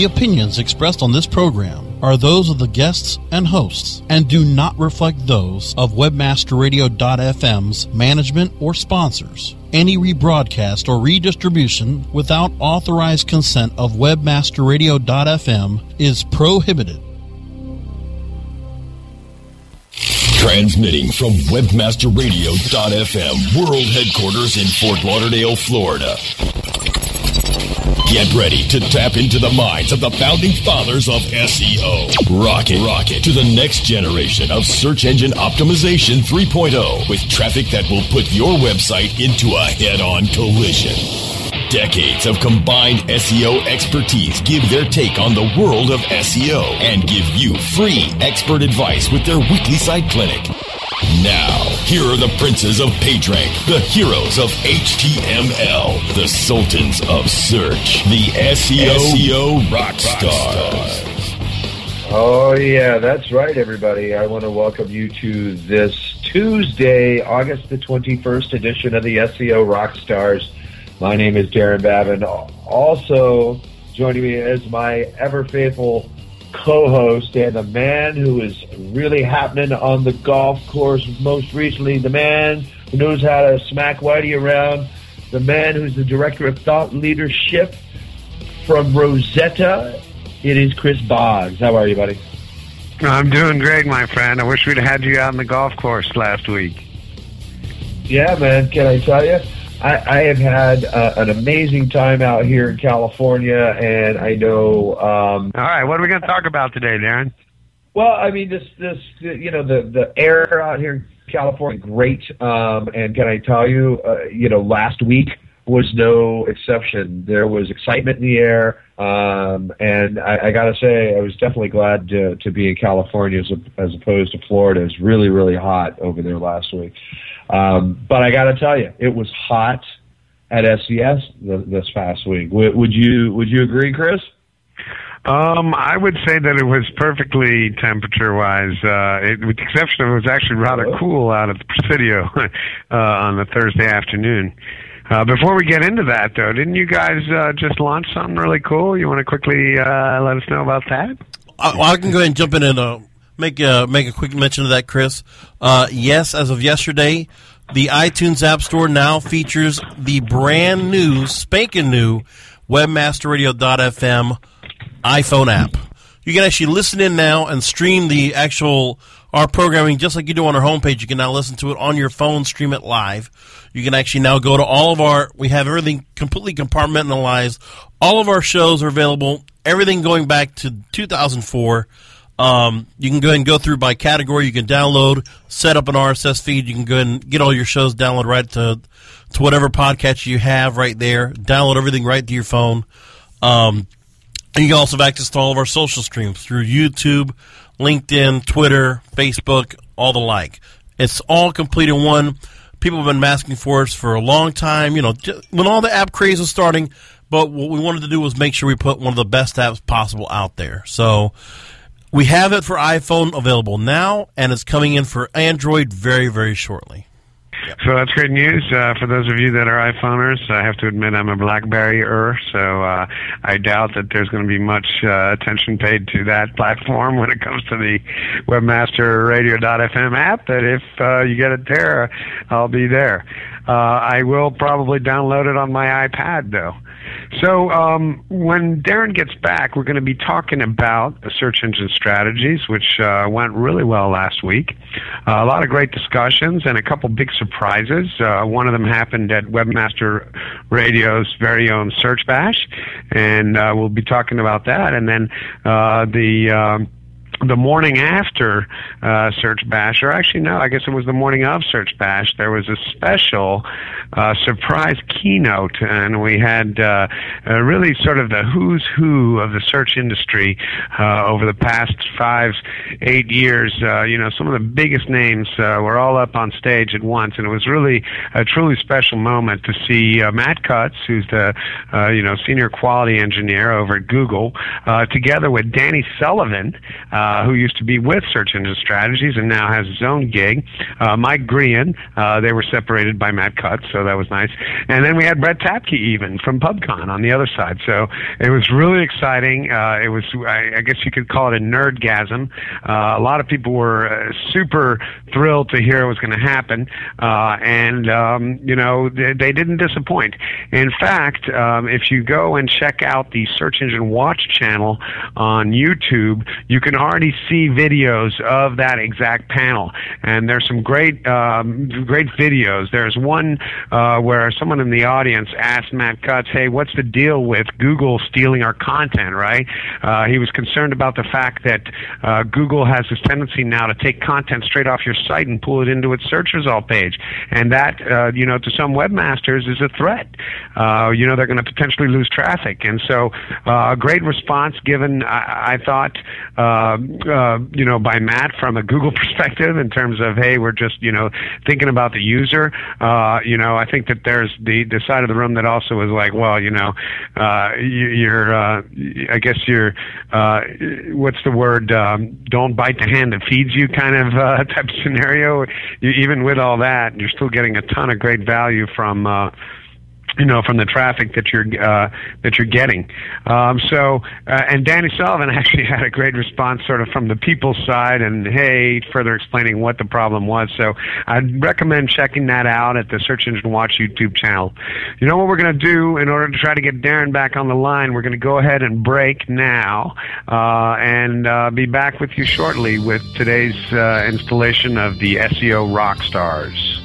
The opinions expressed on this program are those of the guests and hosts and do not reflect those of webmasterradio.fm's management or sponsors. Any rebroadcast or redistribution without authorized consent of webmasterradio.fm is prohibited. Transmitting from webmasterradio.fm world headquarters in Fort Lauderdale, Florida. Get ready to tap into the minds of the founding fathers of SEO. Rocket, rocket to the next generation of search engine optimization 3.0 with traffic that will put your website into a head-on collision. Decades of combined SEO expertise give their take on the world of SEO and give you free expert advice with their weekly site clinic. Now, here are the princes of PageRank, the heroes of HTML, the sultans of search, the SEO, SEO rock stars. Oh, yeah, that's right, everybody. I want to welcome you to this Tuesday, August the 21st edition of the SEO Rock Stars. My name is Daron Babin. Also joining me is my ever faithful co-host and a man who is really happening on the golf course most recently, the man who knows how to smack Whitey around, the man who's the director of thought leadership from Rosetta. It is Chris Boggs. How are you, buddy? I'm doing great, my friend. I wish we'd had you out on the golf course last week. Yeah, man. Can I tell you? I, I have had uh, an amazing time out here in California, and I know. Um, All right, what are we going to talk about today, Daron? Well, I mean, this, this, you know, the the air out here in California, great. Um, and can I tell you, uh, you know, last week was no exception. There was excitement in the air, um, and I, I got to say, I was definitely glad to, to be in California as, as opposed to Florida. It's really, really hot over there last week. Um, but I got to tell you, it was hot at SES this past week. Would, would you Would you agree, Chris? Um, I would say that it was perfectly temperature-wise, uh, it, with the exception of it was actually rather cool out at the Presidio uh, on the Thursday afternoon. Uh, before we get into that, though, didn't you guys uh, just launch something really cool? You want to quickly uh, let us know about that? I, well, I can go ahead and jump in and uh, make a, make a quick mention of that, Chris. Uh, yes, as of yesterday, the iTunes App Store now features the brand new, spanking new WebmasterRadio.fm iPhone app. You can actually listen in now and stream the actual our programming just like you do on our homepage. You can now listen to it on your phone, stream it live. You can actually now go to all of our. We have everything completely compartmentalized. All of our shows are available. Everything going back to 2004. Um, you can go and go through by category. You can download, set up an RSS feed. You can go and get all your shows download right to to whatever podcast you have right there. Download everything right to your phone. Um, and you can also have access to all of our social streams through YouTube, LinkedIn, Twitter, Facebook, all the like. It's all complete in one. People have been asking for us for a long time. You know, when all the app craze was starting, but what we wanted to do was make sure we put one of the best apps possible out there. So we have it for iPhone available now, and it's coming in for Android very, very shortly. So that's great news uh, for those of you that are iPhoneers. I have to admit I'm a BlackBerry-er, so uh, I doubt that there's going to be much uh, attention paid to that platform when it comes to the Webmaster WebmasterRadio.fm app. But if uh, you get it there, I'll be there. Uh, I will probably download it on my iPad, though. So um, when Daron gets back, we're going to be talking about search engine strategies, which uh, went really well last week. Uh, a lot of great discussions and a couple big surprises. Uh, one of them happened at Webmaster Radio's very own Search Bash, and uh, we'll be talking about that. And then uh, the um, the morning after uh, Search Bash, or actually no, I guess it was the morning of Search Bash. There was a special uh, surprise keynote, and we had uh, uh, really sort of the who's who of the search industry uh, over the past five, eight years. Uh, you know, some of the biggest names were all up on stage at once, and it was really a truly special moment to see Matt Cutts, who's the you know senior quality engineer over at Google, together with Danny Sullivan. Uh, uh, who used to be with Search Engine Strategies and now has his own gig. Uh, Mike Grehan, uh, they were separated by Matt Cutts, so that was nice. And then we had Brett Tabke even from PubCon on the other side. So it was really exciting. Uh, it was, I, I guess you could call it a nerdgasm. Uh, a lot of people were uh, super thrilled to hear it was going to happen, uh, and um, you know they, they didn't disappoint. In fact, um, if you go and check out the Search Engine Watch channel on YouTube, you can already see videos of that exact panel, and there's some great um, great videos. There's one uh, where someone in the audience asked Matt Cutts, "Hey, what's the deal with Google stealing our content?" Right? Uh, he was concerned about the fact that uh, Google has this tendency now to take content straight off your site and pull it into its search result page, and that uh, you know to some webmasters is a threat. Uh, you know they're going to potentially lose traffic, and so uh, a great response given, I, I thought, uh, uh, you know, by Matt from a Google perspective in terms of hey, we're just you know thinking about the user. Uh, you know, I think that there's the the side of the room that also was like, well, you know, uh, you, you're, uh, I guess you're, uh, what's the word? Um, don't bite the hand that feeds you, kind of uh, type scenario. You, even with all that, you're still getting a ton of great value from. Uh, you know, from the traffic that you're uh, that you're getting. Um, so, uh, and Danny Sullivan actually had a great response, sort of from the people's side, and hey, further explaining what the problem was. So, I'd recommend checking that out at the Search Engine Watch YouTube channel. You know what we're going to do in order to try to get Daron back on the line? We're going to go ahead and break now, uh, and uh, be back with you shortly with today's uh, installation of the SEO rock stars.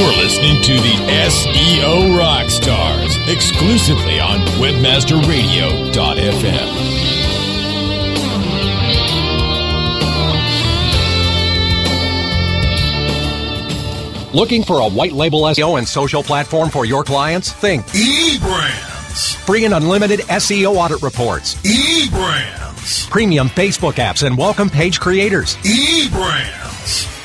You're listening to the SEO Rockstars exclusively on WebmasterRadio.fm. Looking for a white label SEO and social platform for your clients? Think eBrandz. Free and unlimited SEO audit reports. eBrandz. Premium Facebook apps and welcome page creators. eBrandz.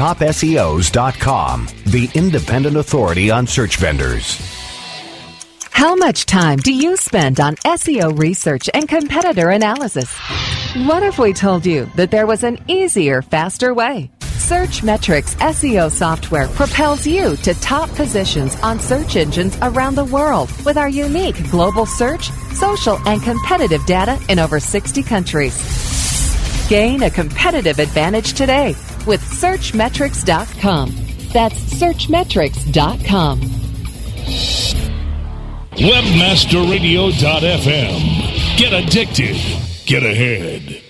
TopSEOs.com, the independent authority on search vendors. How much time do you spend on SEO research and competitor analysis? What if we told you that there was an easier, faster way? Searchmetrics SEO software propels you to top positions on search engines around the world with our unique global search, social, and competitive data in over 60 countries. Gain a competitive advantage today with Searchmetrics.com. That's Searchmetrics.com. Webmasterradio.fm. Get addicted. Get ahead.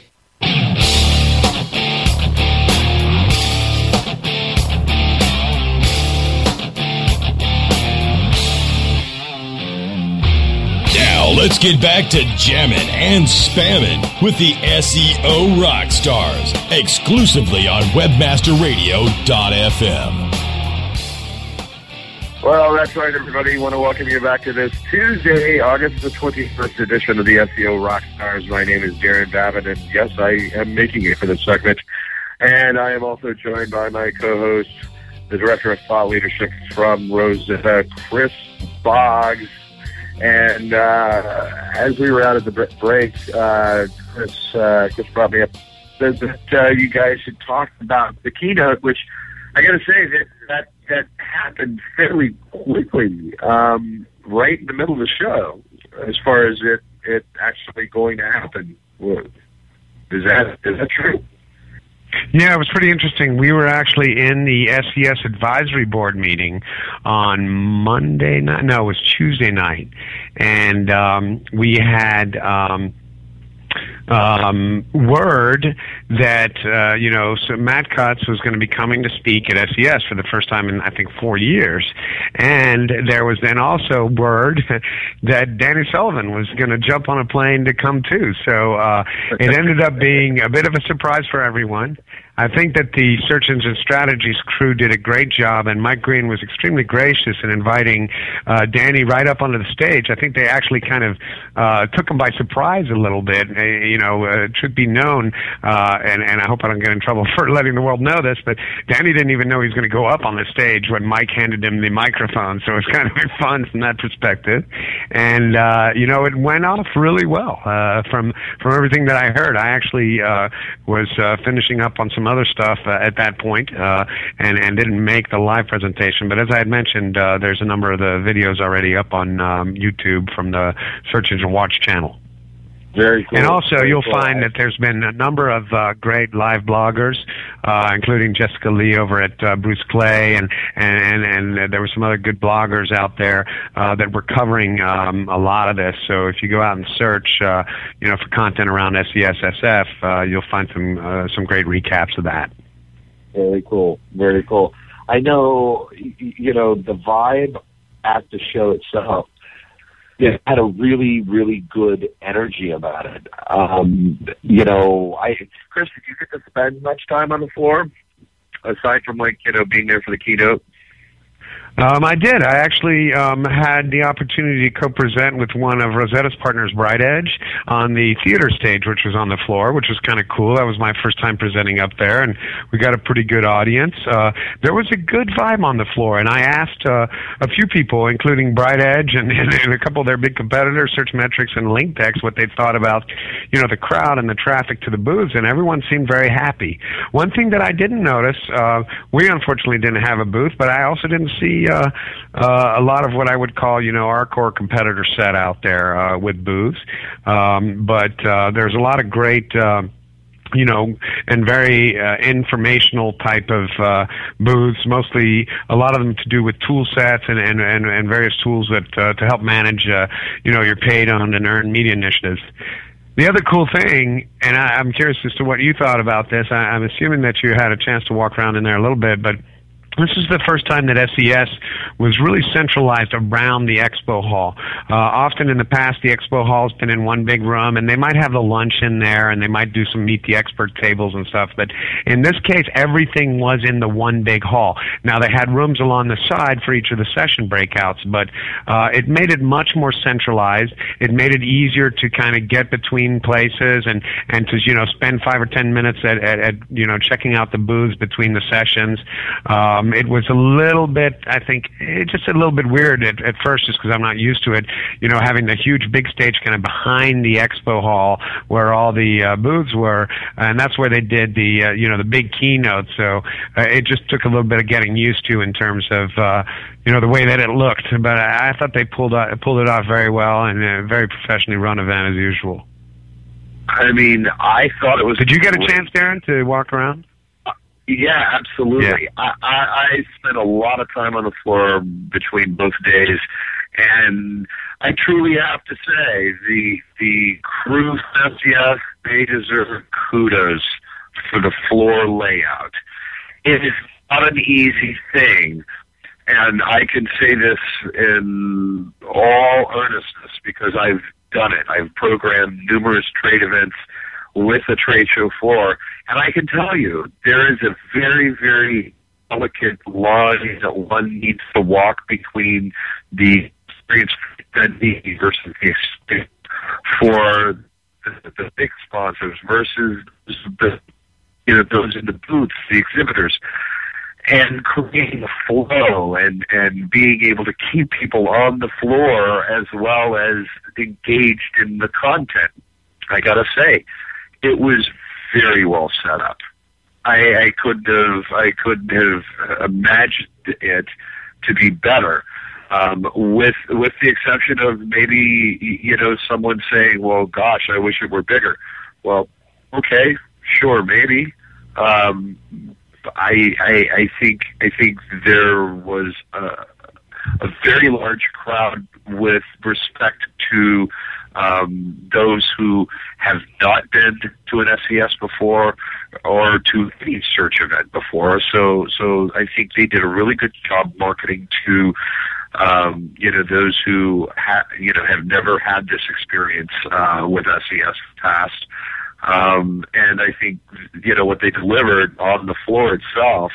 Let's get back to jamming and spamming with the SEO rock stars exclusively on WebmasterRadio.fm. Well, that's right, everybody. I want to welcome you back to this Tuesday, August the 21st edition of the SEO Rockstars. My name is Daron Babin, and yes, I am making it for this segment. And I am also joined by my co-host, the Director of Thought Leadership from Rosetta, Chris Boggs. And uh, as we were out at the break, uh, Chris, uh, Chris brought me up that, uh, you guys had talked about the keynote, which I got to say that that that happened fairly quickly, um, right in the middle of the show, as far as it it actually going to happen. Is that is that true? Yeah, it was pretty interesting. We were actually in the SES advisory board meeting on Monday night. No, it was Tuesday night, and um, we had. Um, um, word that uh, you know so Matt Cutts was going to be coming to speak at SES for the first time in I think four years, and there was then also word that Danny Sullivan was going to jump on a plane to come too. So uh, it ended up being a bit of a surprise for everyone. I think that the Search Engine Strategies crew did a great job, and Mike Grehan was extremely gracious in inviting uh, Danny right up onto the stage. I think they actually kind of uh, took him by surprise a little bit. Uh, you know, uh, it should be known, uh, and, and I hope I don't get in trouble for letting the world know this, but Danny didn't even know he was going to go up on the stage when Mike handed him the microphone, so it was kind of fun from that perspective. And uh, you know, it went off really well uh, from from everything that I heard. I actually uh, was uh, finishing up on some other stuff uh, at that point, uh, and and didn't make the live presentation. But as I had mentioned, uh, there's a number of the videos already up on um, YouTube from the Search Engine Watch channel. Very cool. And also, you'll cool. find that there's been a number of uh, great live bloggers, uh, including Jessica Lee over at uh, Bruce Clay, and and and, and there were some other good bloggers out there uh, that were covering um, a lot of this. So if you go out and search, uh, you know, for content around SESSF, uh, you'll find some uh, some great recaps of that. Very cool. Very cool. I know, you know, the vibe at the show itself it had a really, really good energy about it. Um, you know, I, Chris, did you get to spend much time on the floor? Aside from like, you know, being there for the keynote? Um, I did. I actually um, had the opportunity to co-present with one of Rosetta's partners, BrightEdge, on the theater stage, which was on the floor, which was kind of cool. That was my first time presenting up there, and we got a pretty good audience. Uh, there was a good vibe on the floor, and I asked uh, a few people, including BrightEdge and, and, and a couple of their big competitors, Searchmetrics and Linkdex, what they thought about, you know, the crowd and the traffic to the booths, and everyone seemed very happy. One thing that I didn't notice, uh, we unfortunately didn't have a booth, but I also didn't see uh, uh, a lot of what I would call, you know, our core competitor set out there uh, with booths. Um, but uh, there's a lot of great. Uh, you know, and very uh, informational type of uh, booths. Mostly, a lot of them to do with tool sets and and, and, and various tools that uh, to help manage, uh, you know, your paid owned and earned media initiatives. The other cool thing, and I, I'm curious as to what you thought about this. I, I'm assuming that you had a chance to walk around in there a little bit, but this is the first time that SES was really centralized around the expo hall. Uh, often in the past, the expo hall's been in one big room, and they might have the lunch in there, and they might do some meet the expert tables and stuff. But in this case, everything was in the one big hall. Now they had rooms along the side for each of the session breakouts, but uh, it made it much more centralized. It made it easier to kind of get between places and and to you know spend five or ten minutes at, at, at you know checking out the booths between the sessions. Um, it was a little bit, I think, it just a little bit weird at, at first, just because I'm not used to it. You know, having the huge big stage kind of behind the expo hall where all the uh, booths were, and that's where they did the, uh, you know, the big keynote. So uh, it just took a little bit of getting used to in terms of, uh, you know, the way that it looked. But I, I thought they pulled out, pulled it off very well and a very professionally run event as usual. I mean, I thought it was. Did you get a chance, Daron, to walk around? Yeah, absolutely. I, I, I spent a lot of time on the floor between both days, and I truly have to say the the crew SCF they deserve kudos for the floor layout. It is not an easy thing, and I can say this in all earnestness because I've done it. I've programmed numerous trade events with a trade show floor. And I can tell you, there is a very, very delicate line that one needs to walk between the experience attendee versus the experience for the, the big sponsors versus the you know those in the booths, the exhibitors. And creating a flow and, and being able to keep people on the floor as well as engaged in the content. I gotta say, it was very well set up. I, I couldn't have I couldn't have imagined it to be better. Um, with with the exception of maybe you know someone saying, "Well, gosh, I wish it were bigger." Well, okay, sure, maybe. Um, I, I I think I think there was a, a very large crowd with respect to um, those who have not been to an SES before or to any search event before. So, so I think they did a really good job marketing to, um, you know, those who ha- you know have never had this experience uh, with SES past. Um, and I think you know what they delivered on the floor itself.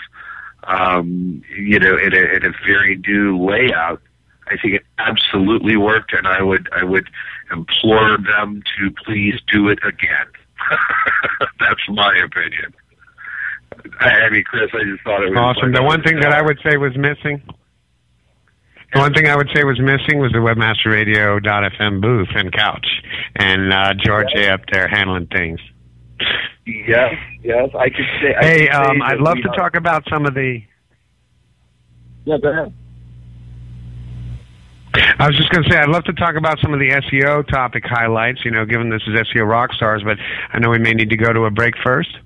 Um, you know, in a, in a very new layout I think it absolutely worked, and I would I would implore them to please do it again. That's my opinion. I, mean, Chris, I just thought it was awesome. The one thing that I would say was missing. The one thing I would say was missing was the webmasterradio.fm booth and couch, and uh, George yeah. up there handling things. Yes, yes, I could say. I hey, could um, say I'd love to are... talk about some of the. Yeah, go ahead. I was just going to say, I'd love to talk about some of the SEO topic highlights, you know, given this is SEO Rockstars, but I know we may need to go to a break first.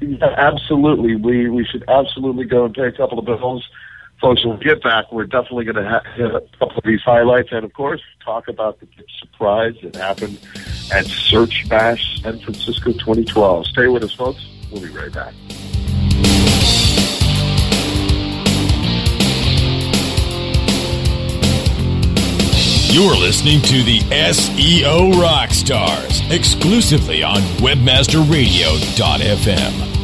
Yeah, absolutely. We, we should absolutely go and pay a couple of bills. Folks, when we get back, we're definitely going to have a couple of these highlights and, of course, talk about the surprise that happened at Search Bash San Francisco 2012. Stay with us, folks. We'll be right back. You're listening to the SEO Rockstars exclusively on WebmasterRadio.fm.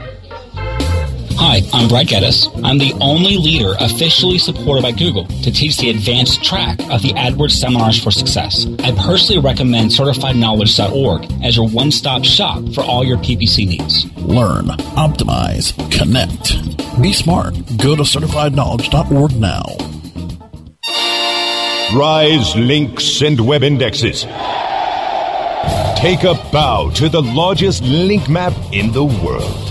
Hi, I'm Brad Geddes. I'm the only leader officially supported by Google to teach the advanced track of the AdWords Seminars for Success. I personally recommend CertifiedKnowledge.org as your one-stop shop for all your PPC needs. Learn, optimize, connect. Be smart. Go to CertifiedKnowledge.org now. Rise links and web indexes. Take a bow to the largest link map in the world.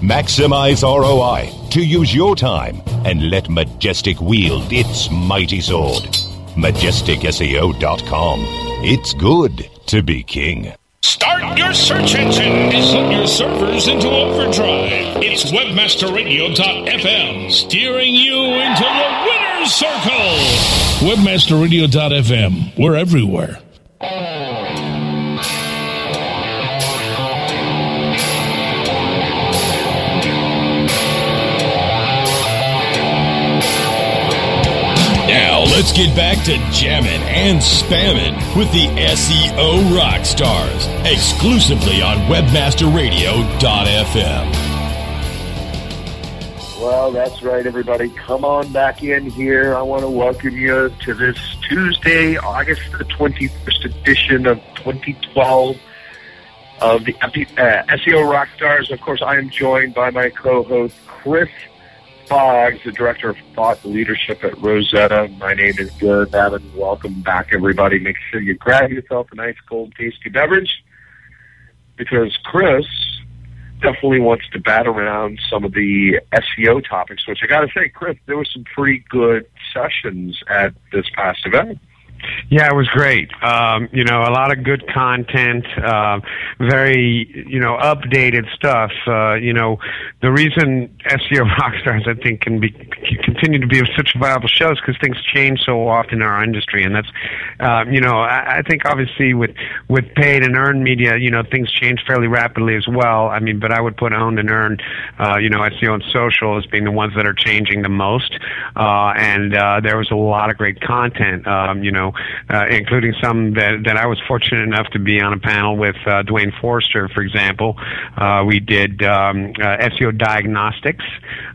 Maximize ROI to use your time and let Majestic wield its mighty sword. MajesticSEO.com. It's good to be king. Start your search engine and put your servers into overdrive. It's WebmasterRadio.fm steering you into the winner's circle. WebmasterRadio.fm. We're everywhere. Let's get back to jamming and spamming with the SEO rock stars exclusively on webmasterradio.fm. Well, that's right, everybody. Come on back in here. I want to welcome you to this Tuesday, August the 21st edition of 2012 of the uh, SEO Rockstars. Of course, I am joined by my co-host Chris Boggs, the Director of Thought Leadership at Rosetta. My name is Gary Babin. Welcome back, everybody. Make sure you grab yourself a nice, cold, tasty beverage because Chris definitely wants to bat around some of the SEO topics, which I got to say, Chris, there were some pretty good sessions at this past event. Yeah, it was great. Um, you know, a lot of good content, uh, very, you know, updated stuff. Uh, you know, the reason SEO Rockstars, I think, can be continue to be such a viable show is because things change so often in our industry, and that's, uh, you know, I, I think obviously with with paid and earned media, you know, things change fairly rapidly as well. I mean, but I would put owned and earned, uh, you know, SEO and social as being the ones that are changing the most. Uh, and uh, there was a lot of great content. Um, you know, uh, including some that, that I was fortunate enough to be on a panel with uh, Duane Forrester, for example. Uh, we did um, uh, SEO diagnostics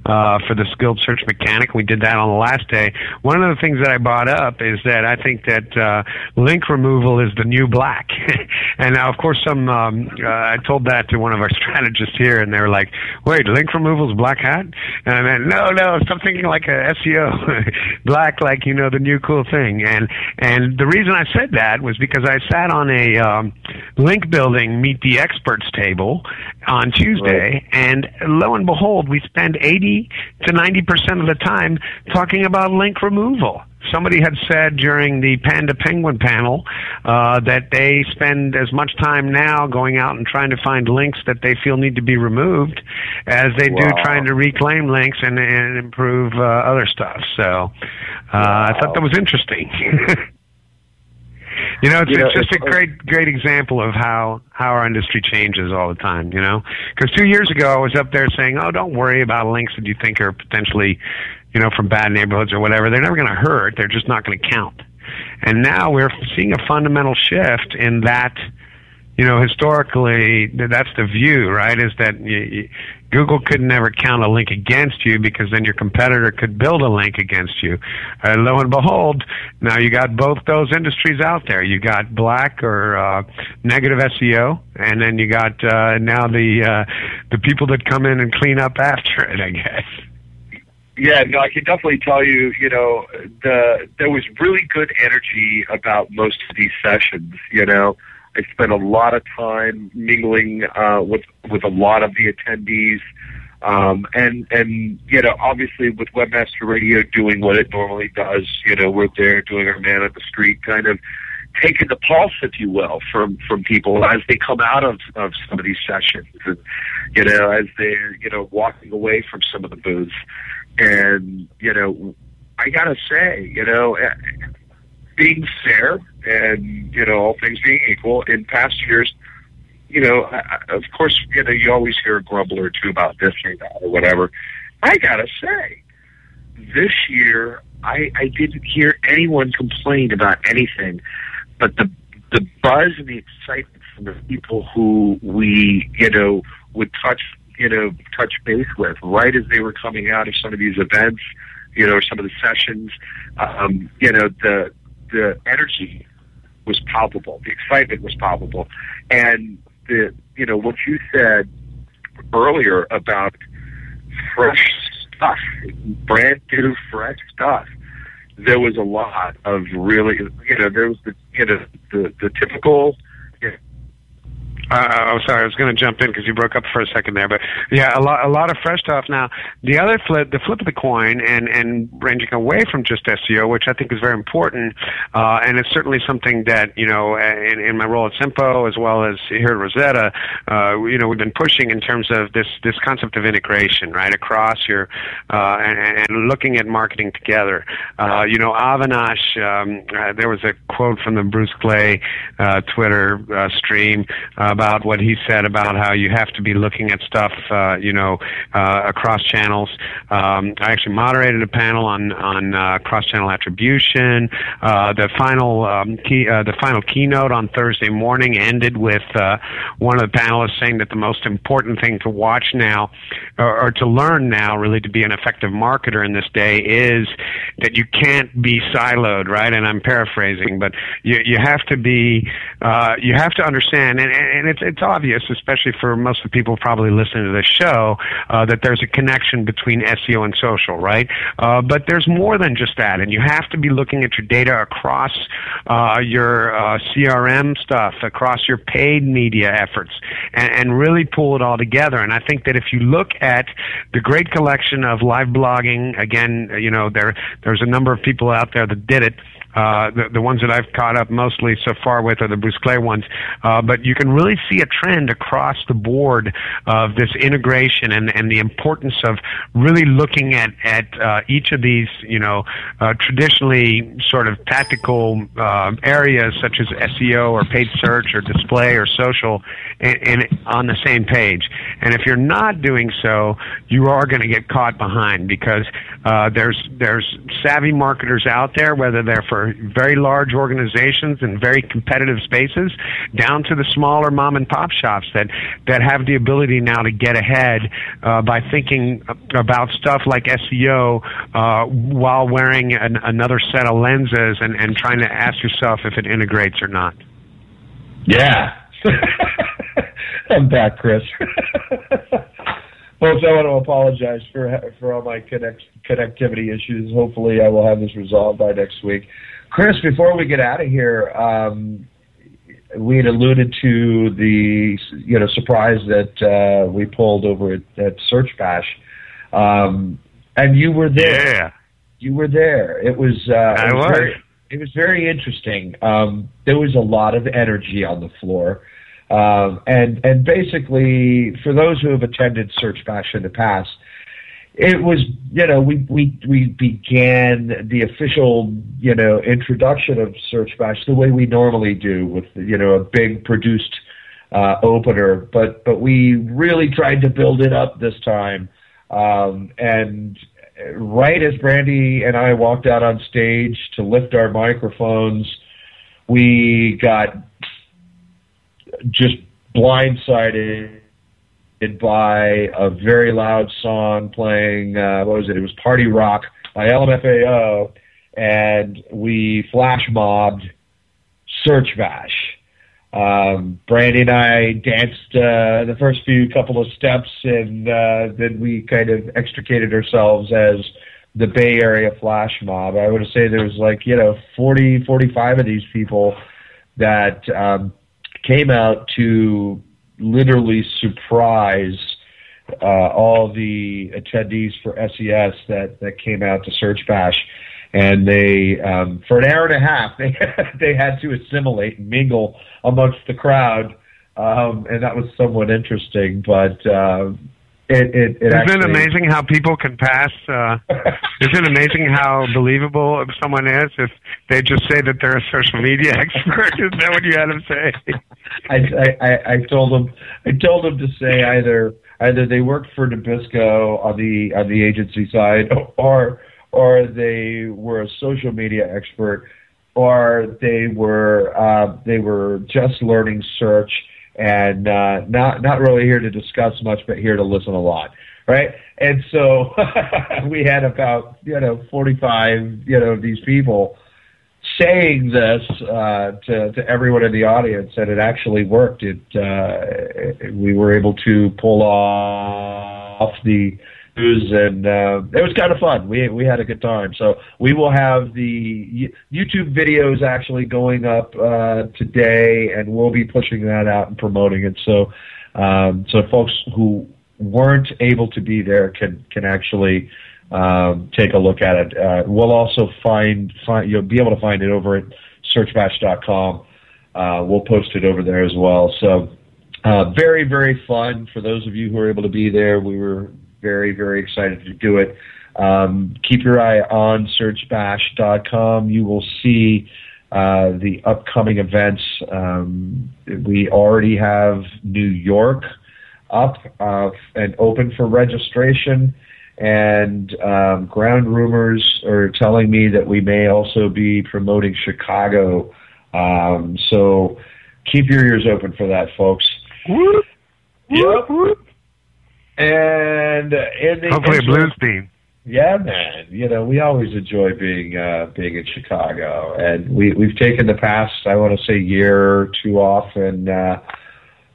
uh, for the skilled search mechanic. We did that on the last day. One of the things that I brought up is that I think that uh, link removal is the new black. and now, of course, some um, uh, I told that to one of our strategists here, and they were like, "Wait, link removal is black hat?" And I meant, "No, no, it's something like a SEO, black, like you know, the new cool thing." And and the reason I said that was because I sat on a um, link building meet the experts table on Tuesday, right. and lo and behold, we spend 80 to 90 percent of the time talking about link removal somebody had said during the Panda Penguin panel uh, that they spend as much time now going out and trying to find links that they feel need to be removed as they wow. do trying to reclaim links and, and improve uh, other stuff. So uh, wow. I thought that was interesting. You know, it's, you know, it's just it's, a great, great example of how how our industry changes all the time. You know, because two years ago I was up there saying, "Oh, don't worry about links that you think are potentially, you know, from bad neighborhoods or whatever. They're never going to hurt. They're just not going to count." And now we're seeing a fundamental shift in that you know, historically, that's the view, right? Is that you, you, Google could never count a link against you because then your competitor could build a link against you. Uh, lo and behold, now you got both those industries out there. You got black or uh, negative SEO, and then you got uh, now the uh, the people that come in and clean up after it. I guess. Yeah, no, I can definitely tell you, you know, the there was really good energy about most of these sessions. You know, I spent a lot of time mingling uh, with with a lot of the attendees, um, and and you know, obviously with Webmaster Radio doing what it normally does, you know, we're there doing our man on the street kind of taking the pulse, if you will, from from people as they come out of of some of these sessions, and you know, as they're you know walking away from some of the booths, and you know, I gotta say, you know being fair and you know all things being equal, in past years, you know, I, of course, you know, you always hear a grumble or two about this or that or whatever. I gotta say, this year I, I didn't hear anyone complain about anything, but the the buzz and the excitement from the people who we you know would touch you know touch base with right as they were coming out of some of these events, you know, some of the sessions, um, you know, the the energy was palpable, the excitement was palpable, and the you know what you said earlier about fresh stuff, brand new fresh stuff. There was a lot of really, you know, there was the you know the the typical uh, I'm sorry, I was going to jump in because you broke up for a second there, but yeah, a lot, a lot of fresh stuff. Now, the other flip, the flip of the coin, and and ranging away from just SEO, which I think is very important, uh, and it's certainly something that you know, in, in my role at SEMPO as well as here at Rosetta, uh, you know, we've been pushing in terms of this this concept of integration, right, across your uh, and, and looking at marketing together. Uh, you know, Avinash, um, uh, there was a quote from the Bruce Clay uh, Twitter uh, stream. Uh, about what he said about how you have to be looking at stuff, uh, you know, uh, across channels. Um, I actually moderated a panel on on uh, cross-channel attribution. Uh, the final um, key, uh, the final keynote on Thursday morning ended with uh, one of the panelists saying that the most important thing to watch now, or, or to learn now, really to be an effective marketer in this day, is that you can't be siloed, right? And I'm paraphrasing, but you you have to be, you have to understand, and, and it's it's obvious, especially for most of the people probably listening to this show, uh, that there's a connection between SEO and social, right? Uh, but there's more than just that, and you have to be looking at your data across uh, your uh, CRM stuff, across your paid media efforts, and, and really pull it all together. And I think that if you look at the great collection of live blogging, again, you know, there there's a number of people out there that did it. Uh, the, the ones that I've caught up mostly so far with are the Bruce Clay ones. Uh, but you can really see a trend across the board of this integration and, and the importance of really looking at, at uh, each of these, you know, uh, traditionally sort of tactical uh, areas such as SEO or paid search or display or social and, and on the same page. And if you're not doing so, you are going to get caught behind because uh, there's there's savvy marketers out there, whether they're for very large organizations and very competitive spaces, down to the smaller mom and pop shops that that have the ability now to get ahead uh, by thinking about stuff like SEO uh, while wearing an, another set of lenses and, and trying to ask yourself if it integrates or not. Yeah. I'm back, Chris. Folks, I want to apologize for for all my connect, connectivity issues. Hopefully, I will have this resolved by next week. Chris, before we get out of here, um, we had alluded to the you know surprise that uh, we pulled over at, at Search Bash, um, and you were there. Yeah. You were there. It was. Uh, I it was. was. Very, it was very interesting. Um, there was a lot of energy on the floor. Um, and and basically, for those who have attended Search Bash in the past, it was you know we we we began the official you know introduction of Search Bash the way we normally do with you know a big produced uh, opener, but but we really tried to build it up this time. Um, and right as Brandy and I walked out on stage to lift our microphones, we got just blindsided by a very loud song playing. Uh, what was it? It was "Party Rock" by LMFAO, and we flash mobbed Search Bash. Um, Brandy and I danced uh, the first few couple of steps, and uh, then we kind of extricated ourselves as the Bay Area flash mob. I would say there was like you know 40, 45 of these people that um, came out to literally surprise uh, all the attendees for SES that, that came out to Search Bash. And they, um, for an hour and a half, they they had to assimilate and mingle amongst the crowd, um, and that was somewhat interesting. But uh, it, it, it Isn't actually, it amazing how people can pass? Uh, isn't it amazing how believable someone is if they just say that they're a social media expert? Is that what you had them say? I, I, I- told them I told them to say either either they worked for Nabisco on the on the agency side or or they were a social media expert or they were uh, they were just learning search and uh, not not really here to discuss much but here to listen a lot right and so we had about you know 45 you know of these people saying this uh, to, to everyone in the audience, and it actually worked. It uh, we were able to pull off the and uh, it was kind of fun. We we had a good time. So we will have the YouTube videos actually going up uh, today, and we'll be pushing that out and promoting it. So um, so folks who weren't able to be there can can actually um, take a look at it. Uh, we'll also find, find you'll be able to find it over at searchbash.com. Uh, we'll post it over there as well. So uh, very very fun for those of you who were able to be there. We were very very excited to do it. Um, keep your eye on searchbash.com. You will see uh, the upcoming events. Um, we already have New York up uh, and open for registration and um, ground rumors are telling me that we may also be promoting Chicago. Um, so keep your ears open for that, folks. Yep. And in the Hopefully a interim- blues theme. yeah, man. You know, we always enjoy being uh, being in Chicago, and we we've taken the past, I want to say, year or two off, and uh,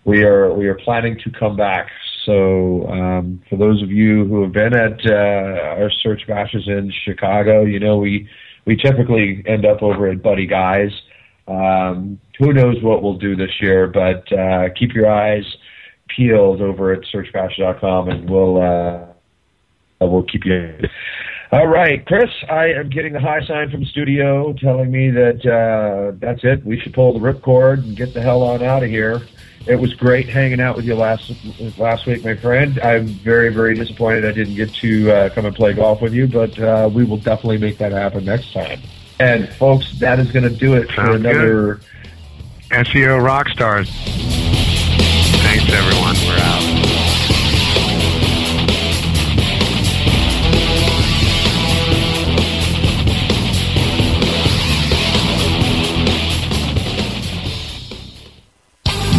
we are we are planning to come back. So um, for those of you who have been at uh, our search bashes in Chicago, you know we we typically end up over at Buddy Guy's. Um, who knows what we'll do this year, but uh, keep your eyes peeled over at searchbash.com and we'll uh, we'll keep you. All right, Chris, I am getting the high sign from the studio telling me that uh, that's it. We should pull the ripcord and get the hell on out of here. It was great hanging out with you last last week, my friend. I'm very very disappointed I didn't get to uh, come and play golf with you, but uh, we will definitely make that happen next time. And folks, that is going to do it for another. good. SEO rock stars. Thanks, everyone. We're out.